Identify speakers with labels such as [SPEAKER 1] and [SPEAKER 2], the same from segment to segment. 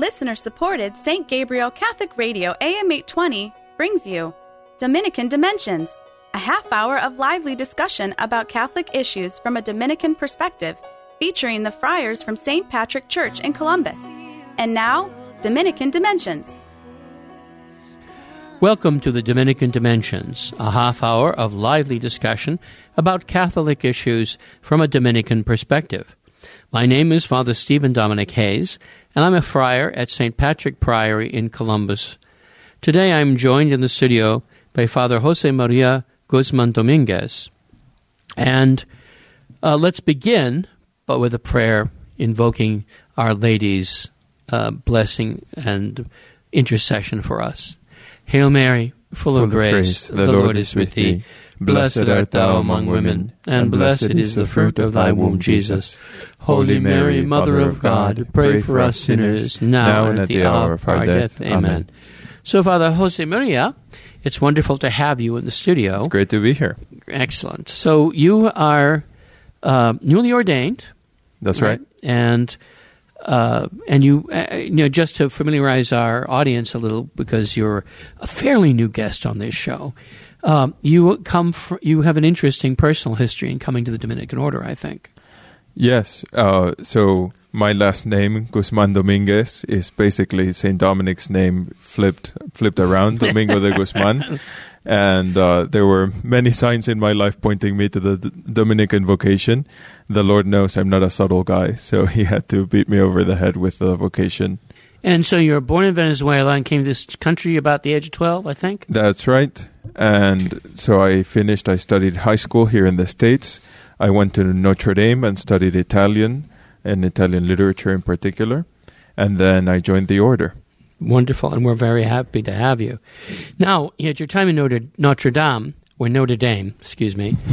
[SPEAKER 1] Listener supported St. Gabriel Catholic Radio AM 820 brings you Dominican Dimensions, a half hour of lively discussion about Catholic issues from a Dominican perspective, featuring the friars from St. Patrick Church in Columbus. And now, Dominican Dimensions.
[SPEAKER 2] Welcome to the Dominican Dimensions, a half hour of lively discussion about Catholic issues from a Dominican perspective. My name is Father Stephen Dominic Hayes, and I'm a friar at St. Patrick Priory in Columbus. Today I'm joined in the studio by Father Jose Maria Guzman Dominguez. And uh, let's begin but with a prayer invoking Our Lady's uh, blessing and intercession for us. Hail Mary, full,
[SPEAKER 3] Full
[SPEAKER 2] of grace, the Lord is with thee. Blessed art thou among women, and blessed is the fruit of thy womb, Jesus. Holy Mary, Mother of God, pray for us sinners, now and at the hour of our death. Amen. So, Father Jose Maria, it's wonderful to have you in the studio.
[SPEAKER 3] It's great to be here.
[SPEAKER 2] Excellent. So, you are uh, newly ordained.
[SPEAKER 3] That's right.
[SPEAKER 2] And uh, and you, uh, you know, just to familiarize our audience a little, because you're a fairly new guest on this show, um, you come, fr- you have an interesting personal history in coming to the Dominican Order. I think.
[SPEAKER 3] Yes. Uh, so my last name, Guzman Dominguez, is basically Saint Dominic's name flipped flipped around, Domingo de Guzman. And uh, there were many signs in my life pointing me to the D- Dominican vocation. The Lord knows I'm not a subtle guy, so He had to beat me over the head with the vocation.
[SPEAKER 2] And so you were born in Venezuela and came to this country about the age of twelve, I think.
[SPEAKER 3] That's right. And so I finished, I studied high school here in the States. I went to Notre Dame and studied Italian and Italian literature in particular. And then I joined the order.
[SPEAKER 2] Wonderful, and we're very happy to have you. Now, at your time in Notre, Notre Dame, or Notre Dame, excuse me.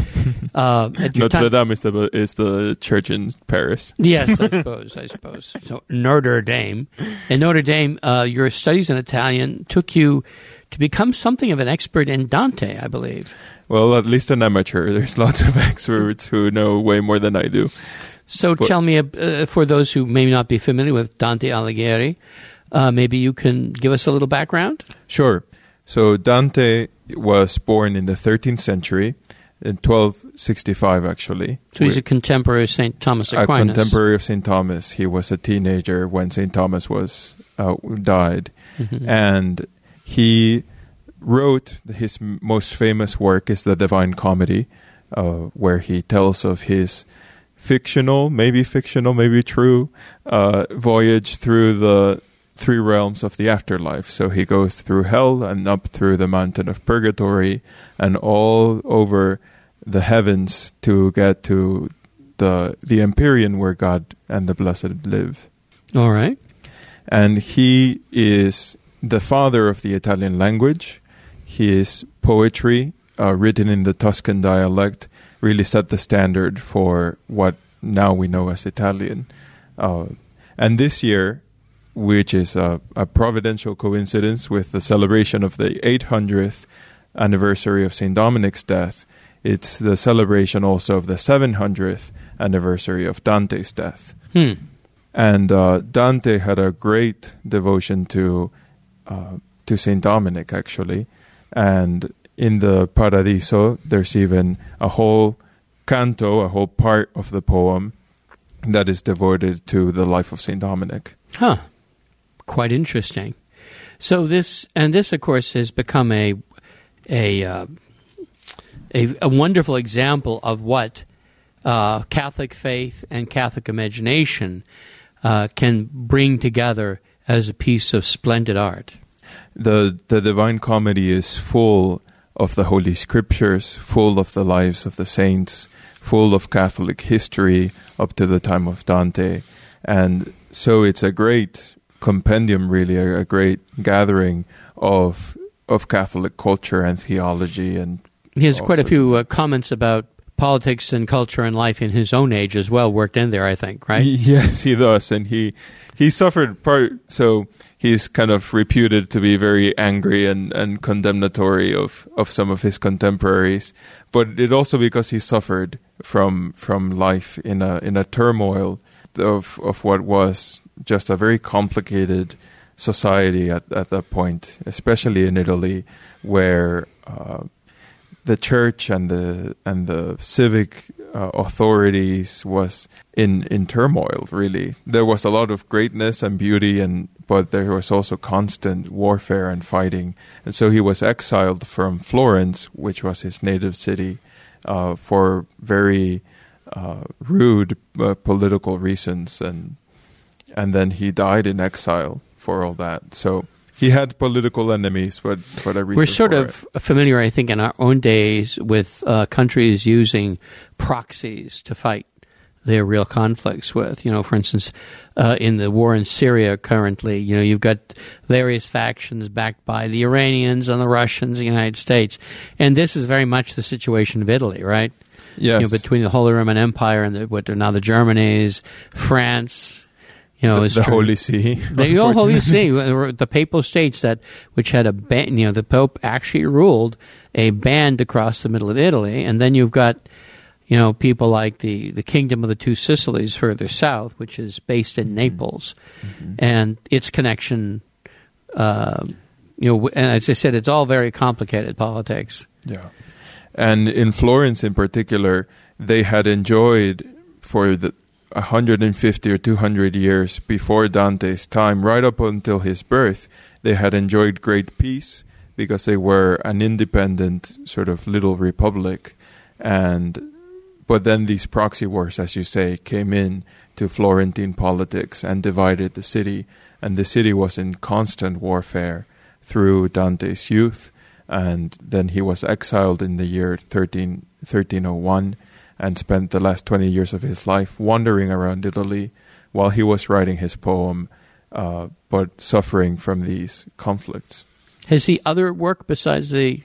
[SPEAKER 2] Uh,
[SPEAKER 3] Notre
[SPEAKER 2] time-
[SPEAKER 3] Dame is the, is the church in Paris.
[SPEAKER 2] Yes, I suppose. I suppose. So Notre Dame, in Notre Dame, uh, your studies in Italian took you to become something of an expert in Dante, I believe.
[SPEAKER 3] Well, at least an amateur. There's lots of experts who know way more than I do.
[SPEAKER 2] So
[SPEAKER 3] But-
[SPEAKER 2] tell me, uh, for those who may not be familiar with Dante Alighieri, uh, maybe you can give us a little background.
[SPEAKER 3] Sure. So Dante was born in the 13th century, in 1265 actually.
[SPEAKER 2] So he's a contemporary of Saint Thomas Aquinas.
[SPEAKER 3] a contemporary of St. Thomas. He was a teenager when St. Thomas was uh, died,
[SPEAKER 2] Mhm.
[SPEAKER 3] and he wrote his most famous work is the Divine Comedy, uh, where he tells of his fictional, maybe fictional, maybe true, uh, voyage through the three realms of the afterlife. So he goes through hell and up through the mountain of purgatory and all over the heavens to get to the the Empyrean where God and the blessed live.
[SPEAKER 2] All right.
[SPEAKER 3] And he is the father of the Italian language. His poetry, uh, written in the Tuscan dialect, really set the standard for what now we know as Italian. Uh, and this year, which is a, a providential coincidence with the celebration of the 800th anniversary of St. Dominic's death, it's the celebration also of the 700th anniversary of Dante's death.
[SPEAKER 2] Hmm.
[SPEAKER 3] And uh, Dante had a great devotion to uh, to Saint Dominic, actually. And in the Paradiso, there's even a whole canto, a whole part of the poem that is devoted to the life of Saint Dominic.
[SPEAKER 2] Huh. Quite interesting. So this and this, of course, has become a a uh, a, a wonderful example of what uh, Catholic faith and Catholic imagination uh, can bring together as a piece of splendid art.
[SPEAKER 3] The the Divine Comedy is full of the Holy Scriptures, full of the lives of the saints, full of Catholic history up to the time of Dante, and so it's a great compendium, really, a, a great gathering of of Catholic culture and theology, and
[SPEAKER 2] He has quite a few uh, comments about politics and culture and life in his own age as well, worked in there, I think, right?
[SPEAKER 3] Yes, he does, and he he suffered part. So he's kind of reputed to be very angry and and condemnatory of of some of his contemporaries, but it also because he suffered from from life in a in a turmoil of of what was just a very complicated society at, at that point, especially in Italy, where uh, the church and the and the civic uh, authorities was in in turmoil. Really, there was a lot of greatness and beauty, and but there was also constant warfare and fighting. And so he was exiled from Florence, which was his native city, uh, for very uh, rude uh, political reasons, and and then he died in exile for all that. So he had political enemies, but reason
[SPEAKER 2] We're sort of
[SPEAKER 3] it.
[SPEAKER 2] familiar, I think, in our own days with uh, countries using proxies to fight their real conflicts with. You know, for instance, uh, in the war in Syria currently, you know, you've got various factions backed by the Iranians and the Russians, the United States, and this is very much the situation of Italy, right?
[SPEAKER 3] yes.
[SPEAKER 2] You know, between the Holy Roman Empire and the, what are now the Germanys, France. You know,
[SPEAKER 3] the, the Holy See.
[SPEAKER 2] the Holy. See, the papal states that which had a ban. You know, the Pope actually ruled a band across the middle of Italy, and then you've got, you know, people like the the Kingdom of the Two Sicilies further south, which is based in Naples, and its connection. Uh, you know, and as I said, it's all very complicated politics.
[SPEAKER 3] Yeah. And in Florence in particular, they had enjoyed for the 150 or 200 years before Dante's time, right up until his birth, they had enjoyed great peace because they were an independent sort of little republic. And but then these proxy wars, as you say, came in to Florentine politics and divided the city. And the city was in constant warfare through Dante's youth and then he was exiled in the year 13, 1301 and spent the last 20 years of his life wandering around Italy while he was writing his poem, uh, but suffering from these conflicts.
[SPEAKER 2] Has he other work besides the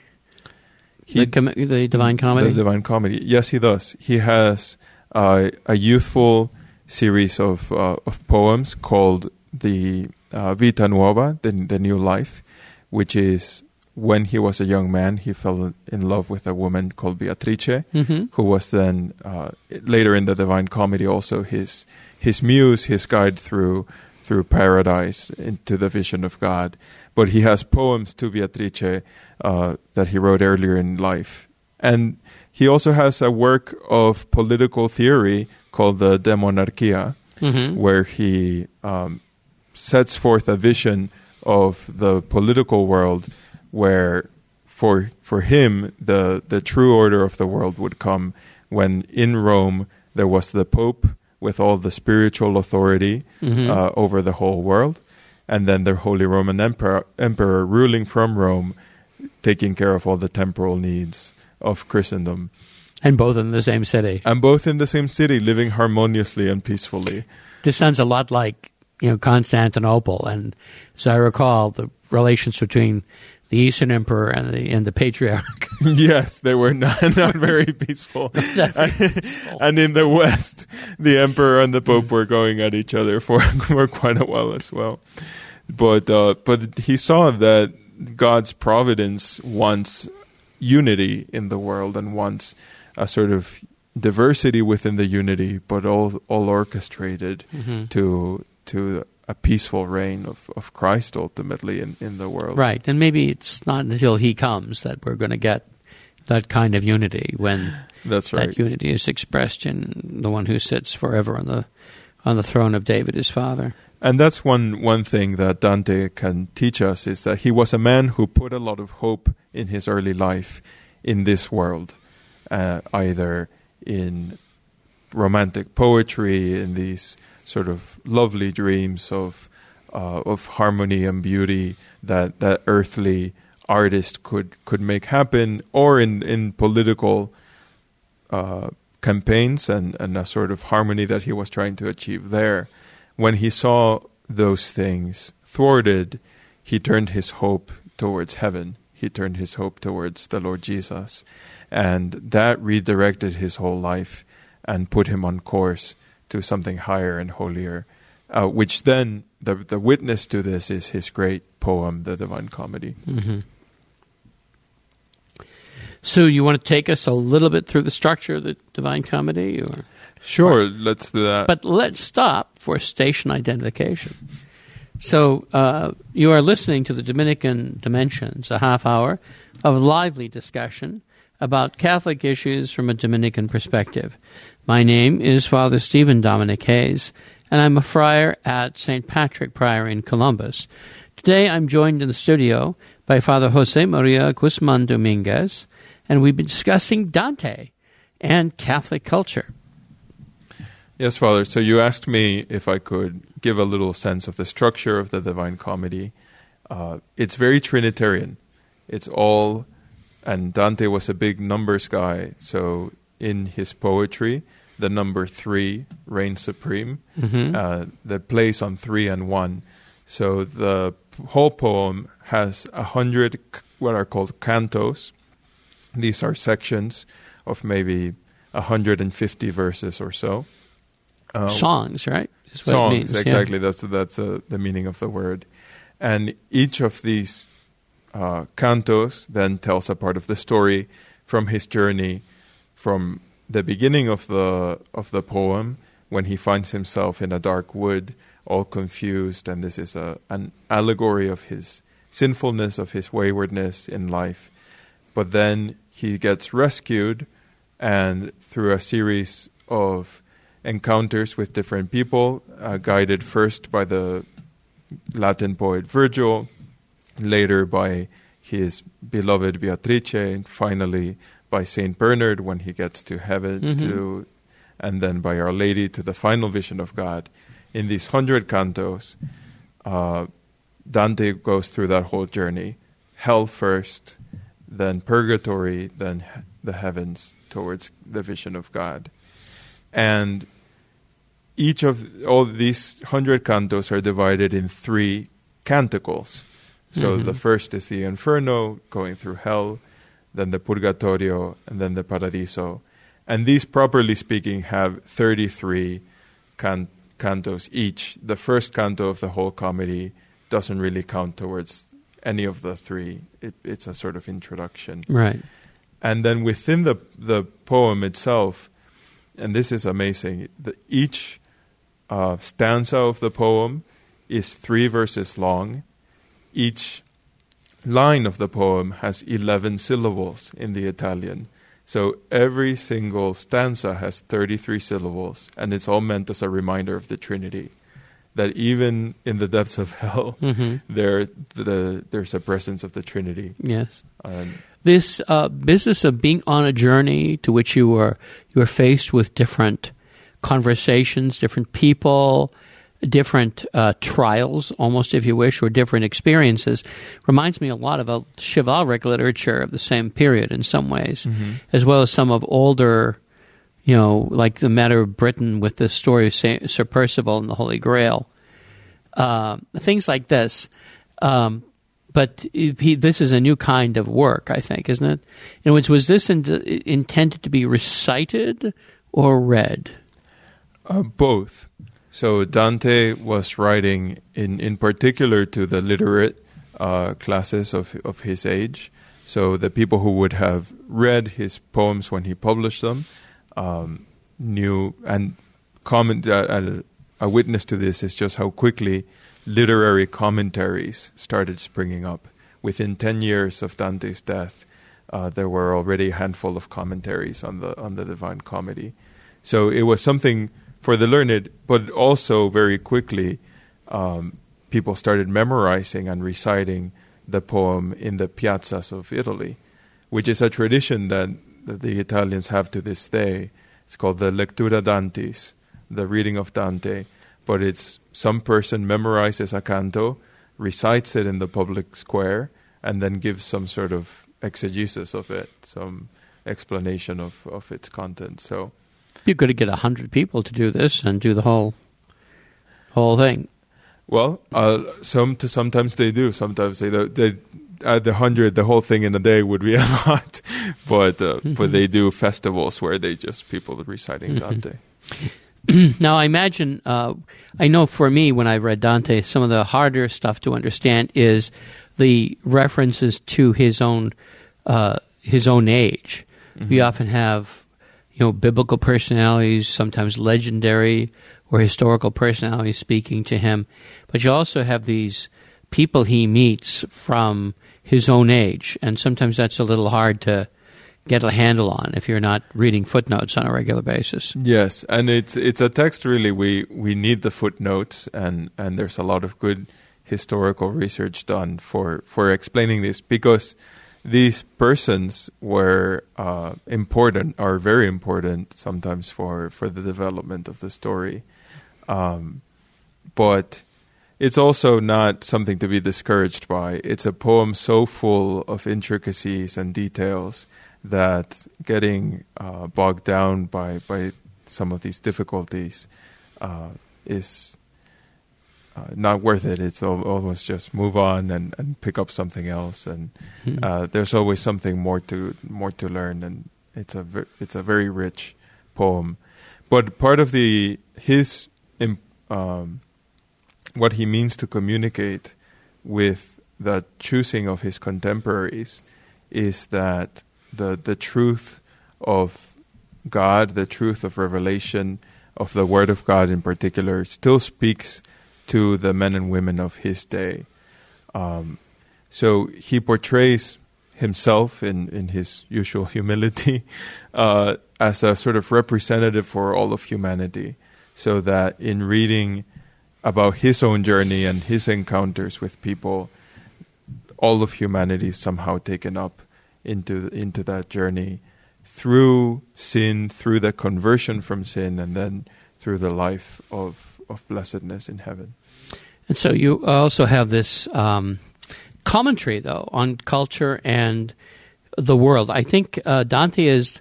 [SPEAKER 3] He-
[SPEAKER 2] the, com- the Divine Comedy?
[SPEAKER 3] The Divine Comedy. Yes, he does. He has uh, a youthful series of uh, of poems called the uh, Vita Nuova, the, the New Life, which is when he was a young man, he fell in love with a woman called Beatrice,
[SPEAKER 2] hmm
[SPEAKER 3] who was then uh, later in the Divine Comedy also his his muse, his guide through through paradise into the vision of God. But he has poems to Beatrice uh, that he wrote earlier in life, and he also has a work of political theory called the De Monarchia,
[SPEAKER 2] hmm
[SPEAKER 3] where he um, sets forth a vision of the political world where for for him the the true order of the world would come when in Rome there was the pope with all the spiritual authority
[SPEAKER 2] Mhm.
[SPEAKER 3] uh, over the whole world and then the holy roman emperor emperor ruling from Rome taking care of all the temporal needs of Christendom
[SPEAKER 2] and both in the same city.
[SPEAKER 3] and both in the same city living harmoniously and peacefully
[SPEAKER 2] This sounds a lot like you know Constantinople, and as I recall, the relations between the Eastern Emperor and the and the Patriarch.
[SPEAKER 3] yes, they were not, not very peaceful. and in the West, the emperor and the pope were going at each other for, for quite a while as well. But uh, but he saw that God's providence wants unity in the world and wants a sort of diversity within the unity, but all all orchestrated to to a peaceful reign of, of Christ ultimately in, in the world.
[SPEAKER 2] Right, and maybe it's not until he comes that we're going to get that kind of unity when
[SPEAKER 3] That's right.
[SPEAKER 2] that unity is expressed in the one who sits forever on the on the throne of David, his father.
[SPEAKER 3] And that's one one thing that Dante can teach us is that he was a man who put a lot of hope in his early life in this world, uh, either in romantic poetry, in these sort of lovely dreams of uh, of harmony and beauty that that earthly artist could could make happen, or in in political uh, campaigns and, and a sort of harmony that he was trying to achieve there. When he saw those things thwarted, he turned his hope towards heaven. He turned his hope towards the Lord Jesus. And that redirected his whole life and put him on course to something higher and holier. Uh, which then, the, the witness to this is his great poem, The Divine Comedy.
[SPEAKER 2] hmm So you want to take us a little bit through the structure of the Divine Comedy, or
[SPEAKER 3] Sure, let's do that.
[SPEAKER 2] but let's stop for station identification. So uh, you are listening to the Dominican Dimensions, a half hour of lively discussion about Catholic issues from a Dominican perspective. My name is Father Stephen Dominic Hayes, and I'm a friar at St. Patrick Priory in Columbus. Today I'm joined in the studio by Father Jose Maria Guzman Dominguez, and we've been discussing Dante and Catholic culture.
[SPEAKER 3] Yes, Father. So you asked me if I could give a little sense of the structure of the Divine Comedy. Uh, it's very Trinitarian. It's all, and Dante was a big numbers guy. So in his poetry, the number three reigns supreme. Uh, the place on three and one. So the whole poem has a hundred what are called cantos. These are sections of maybe 150 verses or so. Uh,
[SPEAKER 2] Songs, right? Is what it
[SPEAKER 3] songs
[SPEAKER 2] means, yeah.
[SPEAKER 3] exactly that's that's uh, the meaning of the word and each of these uh, cantos then tells a part of the story from his journey from the beginning of the of the poem when he finds himself in a dark wood all confused and this is a an allegory of his sinfulness of his waywardness in life. But then he gets rescued and through a series of encounters with different people, uh, guided first by the Latin poet Virgil, later by his beloved Beatrice, and finally by Saint Bernard when he gets to heaven,
[SPEAKER 2] Mhm.
[SPEAKER 3] to, and then by Our Lady to the final vision of God. In these hundred cantos, uh, Dante goes through that whole journey: hell first, then purgatory, then he- the heavens towards the vision of God. And each of all these hundred cantos are divided in three canticles. So
[SPEAKER 2] Mhm.
[SPEAKER 3] the first is the Inferno, going through hell, then the Purgatorio, and then the Paradiso. And these, properly speaking, have 33 can- cantos each. The first canto of the whole comedy doesn't really count towards any of the three. It, it's a sort of introduction
[SPEAKER 2] Right.
[SPEAKER 3] and then within the the poem itself, and this is amazing. The, each uh, stanza of the poem is three verses long. Each line of the poem has eleven syllables in the Italian. So every single stanza has thirty-three syllables, and it's all meant as a reminder of the Trinity. That even in the depths of hell,
[SPEAKER 2] hmm
[SPEAKER 3] there the, there's a presence of the Trinity.
[SPEAKER 2] Yes.
[SPEAKER 3] And
[SPEAKER 2] This uh, business of being on a journey to which you were you were faced with different conversations, different people, different uh, trials, almost if you wish, or different experiences, reminds me a lot of a chivalric literature of the same period in some ways, as well as some of older, you know, like the matter of Britain with the story of Sir Percival and the Holy Grail, uh, things like this. Um, but he, this is a new kind of work, I think, isn't it? In which was this in, intended to be recited or read?
[SPEAKER 3] Uh, both. So Dante was writing in, in particular to the literate uh, classes of of his age. So the people who would have read his poems when he published them um, knew and comment. Uh, a witness to this is just how quickly literary commentaries started springing up. Within ten years of Dante's death, uh, there were already a handful of commentaries on the on the Divine Comedy. So it was something for the learned, but also very quickly, um, people started memorizing and reciting the poem in the piazzas of Italy, which is a tradition that, that the Italians have to this day. It's called the Lectura Dantis, the reading of Dante. But it's some person memorizes a canto, recites it in the public square, and then gives some sort of exegesis of it, some explanation of, of its content. So
[SPEAKER 2] You could get a hundred people to do this and do the whole whole thing.
[SPEAKER 3] Well, uh, some to sometimes they do. Sometimes they do. They, at the hundred, the whole thing in a day would be a lot, but uh, but they do festivals where they just people reciting Dante.
[SPEAKER 2] now, I imagine, uh, I know for me, when I read Dante, some of the harder stuff to understand is the references to his own uh, his own age. We often have, you know, biblical personalities, sometimes legendary or historical personalities speaking to him, but you also have these people he meets from his own age, and sometimes that's a little hard to get a handle on if you're not reading footnotes on a regular basis.
[SPEAKER 3] Yes, and it's it's a text really we we need the footnotes and and there's a lot of good historical research done for for explaining this because these persons were uh, important are very important sometimes for for the development of the story. Um, but it's also not something to be discouraged by. It's a poem so full of intricacies and details that getting uh, bogged down by by some of these difficulties uh, is uh, not worth it. It's almost just move on and, and pick up something else. And
[SPEAKER 2] Hmm.
[SPEAKER 3] uh, there's always something more to more to learn. And it's a ver- it's a very rich poem. But part of the his um, what he means to communicate with the choosing of his contemporaries is that the the truth of God, the truth of revelation of the Word of God in particular, still speaks to the men and women of his day. Um, so he portrays himself in, in his usual humility uh, as a sort of representative for all of humanity, so that in reading about his own journey and his encounters with people, all of humanity is somehow taken up into into that journey through sin, through the conversion from sin, and then through the life of of blessedness in heaven.
[SPEAKER 2] And so you also have this um, commentary, though, on culture and the world. I think uh, Dante is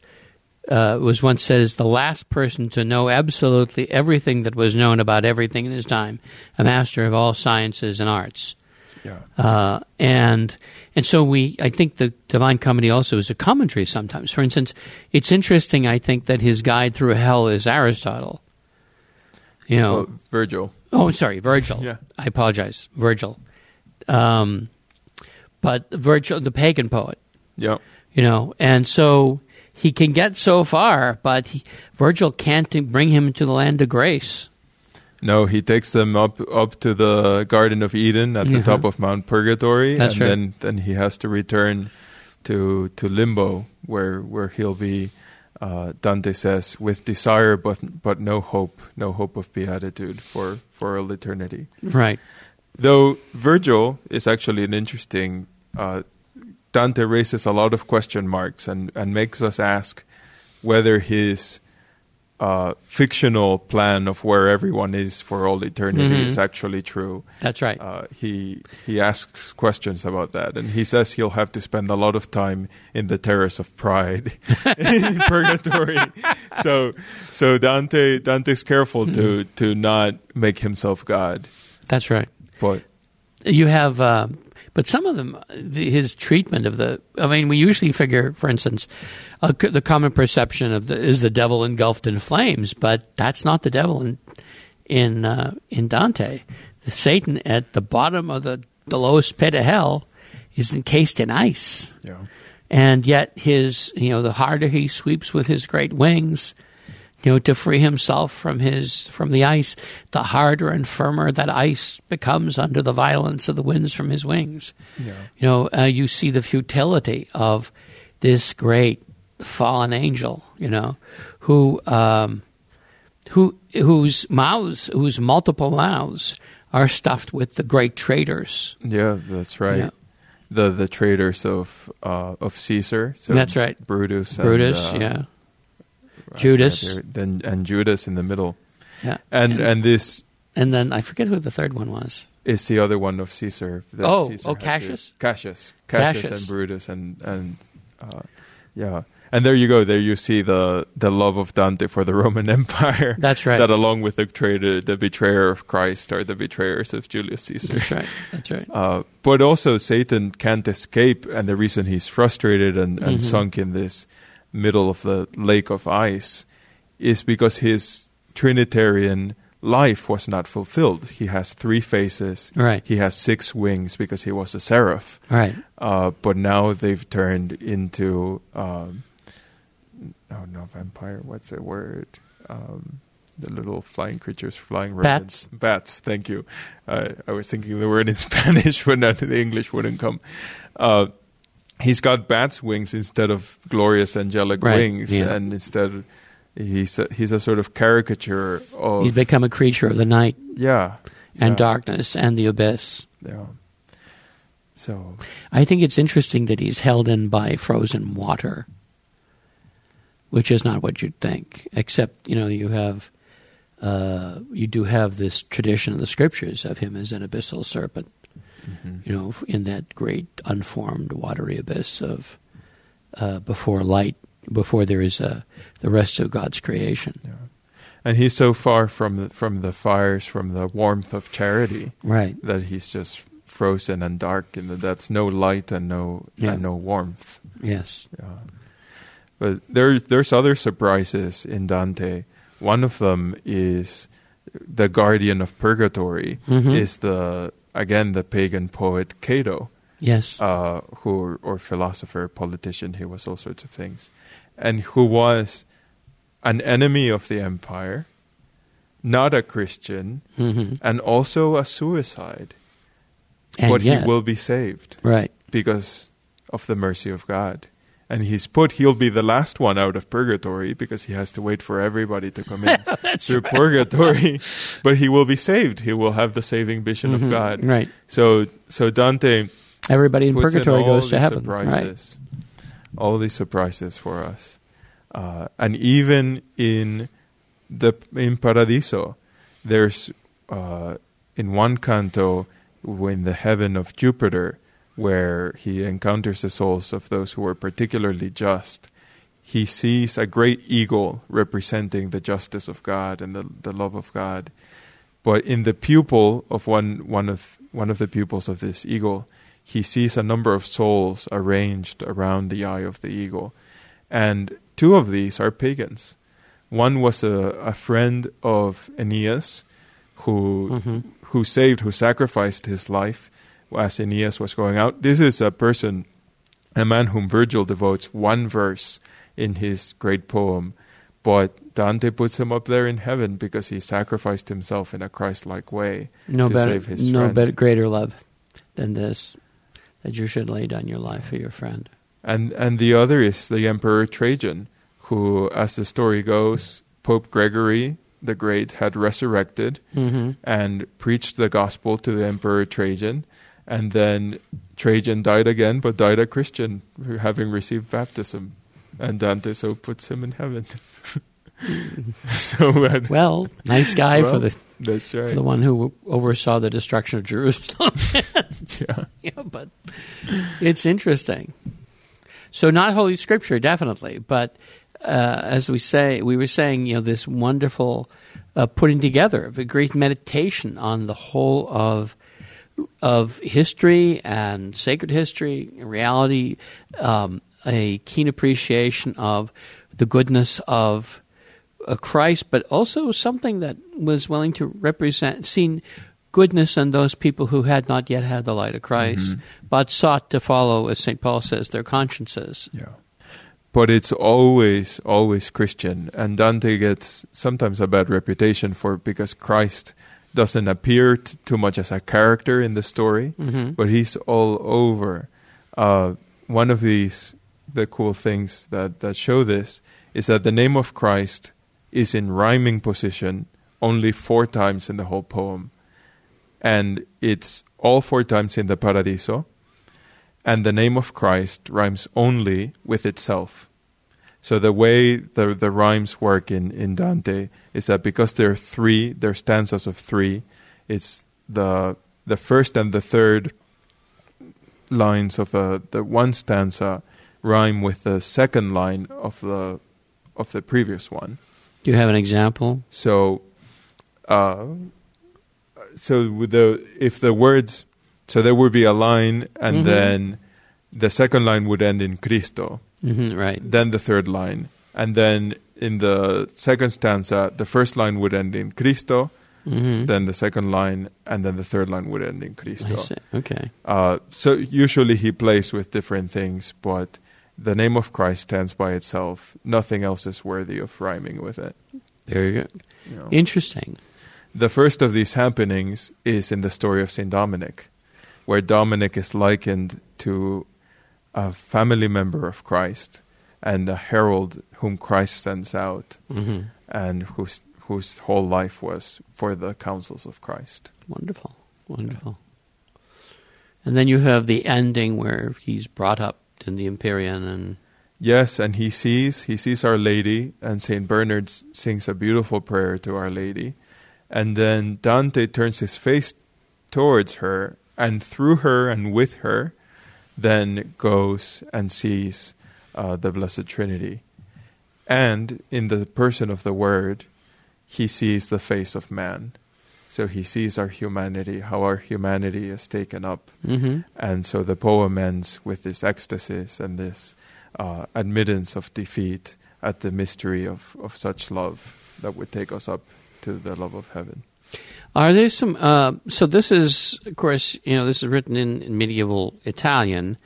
[SPEAKER 2] uh, was once said is the last person to know absolutely everything that was known about everything in his time, a master of all sciences and arts.
[SPEAKER 3] Yeah.
[SPEAKER 2] Uh, and and so we, I think the Divine Comedy also is a commentary sometimes. For instance, it's interesting. I think that his guide through hell is Aristotle. You know,
[SPEAKER 3] Well, Virgil.
[SPEAKER 2] Oh, sorry, Virgil.
[SPEAKER 3] Yeah.
[SPEAKER 2] I apologize, Virgil. Um, but Virgil, the pagan poet,
[SPEAKER 3] Yeah.
[SPEAKER 2] you know, and so he can get so far, but he, Virgil can't bring him to the land of grace.
[SPEAKER 3] No, he takes them up up to the Garden of Eden at the
[SPEAKER 2] Uh-huh.
[SPEAKER 3] top of Mount Purgatory,
[SPEAKER 2] That's
[SPEAKER 3] and
[SPEAKER 2] right.
[SPEAKER 3] then then he has to return to to limbo, where where he'll be. Uh, Dante says, with desire but but no hope, no hope of beatitude for for all eternity.
[SPEAKER 2] Right.
[SPEAKER 3] Though Virgil is actually an interesting. Uh, Dante raises a lot of question marks and and makes us ask whether his uh, fictional plan of where everyone is for all eternity
[SPEAKER 2] Mhm.
[SPEAKER 3] is actually true.
[SPEAKER 2] That's right.
[SPEAKER 3] Uh, he he asks questions about that, and he says he'll have to spend a lot of time in the terrace of pride in purgatory. so so Dante Dante's careful to to not make himself God,
[SPEAKER 2] That's right.
[SPEAKER 3] but
[SPEAKER 2] You have, uh, but some of them, the, his treatment of the. I mean, we usually figure, for instance, uh, the common perception of the is the devil engulfed in flames, but that's not the devil in in uh, in Dante. The Satan at the bottom of the the lowest pit of hell is encased in ice,
[SPEAKER 3] yeah.
[SPEAKER 2] and yet his you know the harder he sweeps with his great wings. You know, to free himself from his from the ice, the harder and firmer that ice becomes under the violence of the winds from his wings.
[SPEAKER 3] Yeah.
[SPEAKER 2] You know, uh, you see the futility of this great fallen angel. You know, who um, who whose mouths, whose multiple mouths, are stuffed with the great traitors.
[SPEAKER 3] Yeah, that's right.
[SPEAKER 2] Yeah.
[SPEAKER 3] The the traitors of uh, of Caesar. So
[SPEAKER 2] That's right.
[SPEAKER 3] Brutus.
[SPEAKER 2] Brutus,
[SPEAKER 3] and, uh,
[SPEAKER 2] yeah,
[SPEAKER 3] I
[SPEAKER 2] Judas.
[SPEAKER 3] their- Then and Judas in the middle,
[SPEAKER 2] yeah,
[SPEAKER 3] and and this
[SPEAKER 2] and then I forget who the third one was.
[SPEAKER 3] is the other one of Caesar. that
[SPEAKER 2] Oh,
[SPEAKER 3] Caesar
[SPEAKER 2] oh,
[SPEAKER 3] had to-
[SPEAKER 2] Cassius?
[SPEAKER 3] Cassius, Cassius,
[SPEAKER 2] Cassius.
[SPEAKER 3] and Brutus, and and uh, yeah, and there you go. There you see the the love of Dante for the Roman Empire.
[SPEAKER 2] That's right.
[SPEAKER 3] That along with the traitor, the betrayer of Christ, are the betrayers of Julius Caesar.
[SPEAKER 2] That's right. That's right.
[SPEAKER 3] Uh, but also, Satan can't escape, and the reason he's frustrated and, and
[SPEAKER 2] Mhm.
[SPEAKER 3] sunk in this middle of the lake of ice is because his Trinitarian life was not fulfilled. He has three faces.
[SPEAKER 2] Right.
[SPEAKER 3] He has six wings because he was a seraph.
[SPEAKER 2] Right.
[SPEAKER 3] Uh, but now they've turned into um, oh no vampire. What's the word? Um, the little flying creatures, flying.
[SPEAKER 2] Bats.
[SPEAKER 3] Bats. Thank you. Uh, I was thinking the word in Spanish, but not the English wouldn't come. Uh, he's got bats' wings instead of glorious angelic
[SPEAKER 2] Right,
[SPEAKER 3] wings,
[SPEAKER 2] yeah.
[SPEAKER 3] and instead he's a, he's a sort of caricature of
[SPEAKER 2] He's become a creature of the night
[SPEAKER 3] yeah
[SPEAKER 2] and
[SPEAKER 3] yeah,
[SPEAKER 2] darkness and the abyss.
[SPEAKER 3] Yeah. So
[SPEAKER 2] I think it's interesting that he's held in by frozen water, which is not what you'd think. Except, you know, you have, uh, you do have this tradition in the scriptures of him as an abyssal serpent. You know, in that great unformed watery abyss of uh, before light, before there is uh, the rest of God's creation.
[SPEAKER 3] yeah. And he's so far from the, from the fires, from the warmth of charity,
[SPEAKER 2] Right.
[SPEAKER 3] that he's just frozen and dark and that's. No light and no
[SPEAKER 2] Yeah.
[SPEAKER 3] and no warmth.
[SPEAKER 2] Yes.
[SPEAKER 3] Yeah. But there's there's other surprises in Dante. One of them is the guardian of purgatory
[SPEAKER 2] Mhm.
[SPEAKER 3] is the again the pagan poet Cato,
[SPEAKER 2] Yes.
[SPEAKER 3] uh, who or philosopher, politician, he was all sorts of things, and who was an enemy of the empire, not a Christian,
[SPEAKER 2] hmm
[SPEAKER 3] and also a suicide.
[SPEAKER 2] And
[SPEAKER 3] but
[SPEAKER 2] yet,
[SPEAKER 3] he will be saved
[SPEAKER 2] right.
[SPEAKER 3] because of the mercy of God. And he's put, he'll be the last one out of purgatory because he has to wait for everybody to come in through purgatory. But he will be saved. He will have the saving vision
[SPEAKER 2] Mhm.
[SPEAKER 3] of God.
[SPEAKER 2] Right.
[SPEAKER 3] So, so Dante
[SPEAKER 2] Everybody in purgatory
[SPEAKER 3] in
[SPEAKER 2] goes to heaven. Right.
[SPEAKER 3] surprises, all these surprises for us, uh, and even in the in Paradiso, there's uh, in one canto in the heaven of Jupiter, where he encounters the souls of those who were particularly just. He sees a great eagle representing the justice of God and the, the love of God. But in the pupil of one, one of one of the pupils of this eagle, he sees a number of souls arranged around the eye of the eagle. And two of these are pagans. One was a, a friend of Aeneas who
[SPEAKER 2] Mhm.
[SPEAKER 3] who saved, who sacrificed his life as Aeneas was going out. This is a person, a man whom Virgil devotes one verse in his great poem, but Dante puts him up there in heaven because he sacrificed himself in a Christ-like way
[SPEAKER 2] No
[SPEAKER 3] to
[SPEAKER 2] better,
[SPEAKER 3] save his
[SPEAKER 2] no
[SPEAKER 3] friend.
[SPEAKER 2] better, greater love than this, that you should lay down your life for your friend.
[SPEAKER 3] And and the other is the Emperor Trajan, who, as the story goes, Pope Gregory the Great had resurrected
[SPEAKER 2] Mm-hmm.
[SPEAKER 3] and preached the gospel to the Emperor Trajan, and then Trajan died again, but died a Christian, having received baptism, and Dante so puts him in heaven. so
[SPEAKER 2] Well, nice guy for the
[SPEAKER 3] that's
[SPEAKER 2] for the one who oversaw the destruction of Jerusalem.
[SPEAKER 3] yeah.
[SPEAKER 2] yeah, but it's interesting. So, not Holy Scripture, definitely, but uh, as we say, we were saying, you know, this wonderful uh, putting together of a great meditation on the whole of of history and sacred history, reality, um, a keen appreciation of the goodness of uh, Christ, but also something that was willing to represent, seen goodness in those people who had not yet had the light of Christ, but sought to follow, as St. Paul says, their consciences.
[SPEAKER 3] Yeah. But it's always, always Christian. And Dante gets sometimes a bad reputation for because Christ doesn't appear t- too much as a character in the story,
[SPEAKER 2] Mhm.
[SPEAKER 3] but he's all over. Uh, one of these, the cool things that, that show this is that the name of Christ is in rhyming position only four times in the whole poem. And it's all four times in the Paradiso and the name of Christ rhymes only with itself. So the way the the rhymes work in, in Dante is that because there are three, there are stanzas of three, it's the the first and the third lines of a, the one stanza rhyme with the second line of the of the previous one.
[SPEAKER 2] Do you have an example?
[SPEAKER 3] So, uh, so the if the words, so there would be a line, and
[SPEAKER 2] Mhm.
[SPEAKER 3] then the second line would end in Cristo.
[SPEAKER 2] Hmm right.
[SPEAKER 3] Then the third line, and then in the second stanza, the first line would end in Cristo,
[SPEAKER 2] Mhm.
[SPEAKER 3] then the second line, and then the third line would end in Cristo.
[SPEAKER 2] Okay.
[SPEAKER 3] Uh, so usually he plays with different things, but the name of Christ stands by itself. Nothing else is worthy of rhyming with it.
[SPEAKER 2] Very good.
[SPEAKER 3] you know.
[SPEAKER 2] Interesting.
[SPEAKER 3] The first of these happenings is in the story of Saint Dominic, where Dominic is likened to a family member of Christ and a herald whom Christ sends out,
[SPEAKER 2] hmm
[SPEAKER 3] and whose whose whole life was for the counsels of Christ.
[SPEAKER 2] Wonderful. Wonderful. And then you have the ending where he's brought up in the Empyrean and
[SPEAKER 3] Yes, and he sees he sees Our Lady, and Saint Bernard sings a beautiful prayer to Our Lady, and then Dante turns his face towards her, and through her and with her, then goes and sees uh, the Blessed Trinity, and in the person of the Word, he sees the face of man. So he sees our humanity, how our humanity is taken up
[SPEAKER 2] hmm
[SPEAKER 3] and so the poem ends with this ecstasis and this uh, admittance of defeat at the mystery of, of such love that would take us up to the love of heaven.
[SPEAKER 2] Are there some? Uh, so this is, of course, you know, this is written in, medieval Italian.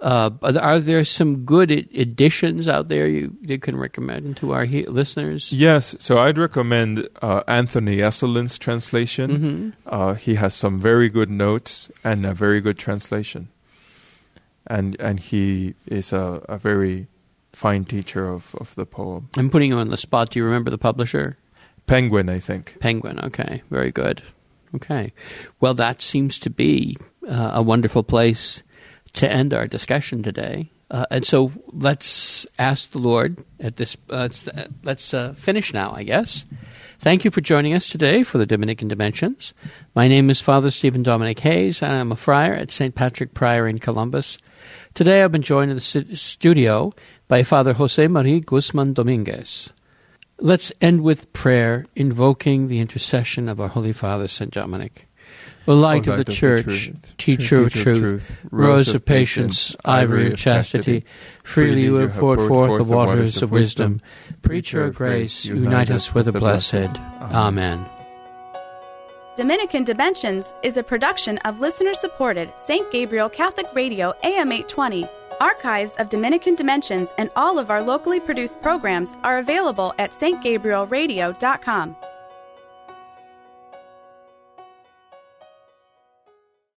[SPEAKER 2] Uh, are there some good editions out there you, you can recommend to our he- listeners?
[SPEAKER 3] Yes, so I'd recommend uh, Anthony Esolen's translation.
[SPEAKER 2] hmm
[SPEAKER 3] Uh, he has some very good notes and a very good translation. And, and he is a, a very fine teacher of, of the poem.
[SPEAKER 2] I'm putting you on the spot. Do you remember the publisher?
[SPEAKER 3] Penguin, I think.
[SPEAKER 2] Penguin. Okay, very good. Okay, well, that seems to be uh, a wonderful place to end our discussion today. Uh, and so let's ask the Lord at this. Uh, let's let's uh, finish now, I guess. Thank you for joining us today for the Dominican Dimensions. My name is Father Stephen Dominic Hayes, and I'm a friar at St. Patrick Prior in Columbus. Today I've been joined in the studio by Father Jose Marie Guzman Dominguez. Let's end with prayer, invoking the intercession of our Holy Father, St. Dominic. O light, of, the Church, teacher of truth, rose of patience, ivory of chastity, freely you have poured forth the waters of wisdom. Preacher of grace, unite us with the blessed. Amen.
[SPEAKER 1] Dominican Dimensions is a production of listener supported St. Gabriel Catholic Radio AM 820. Archives of Dominican Dimensions and all of our locally produced programs are available at stgabrielradio.com.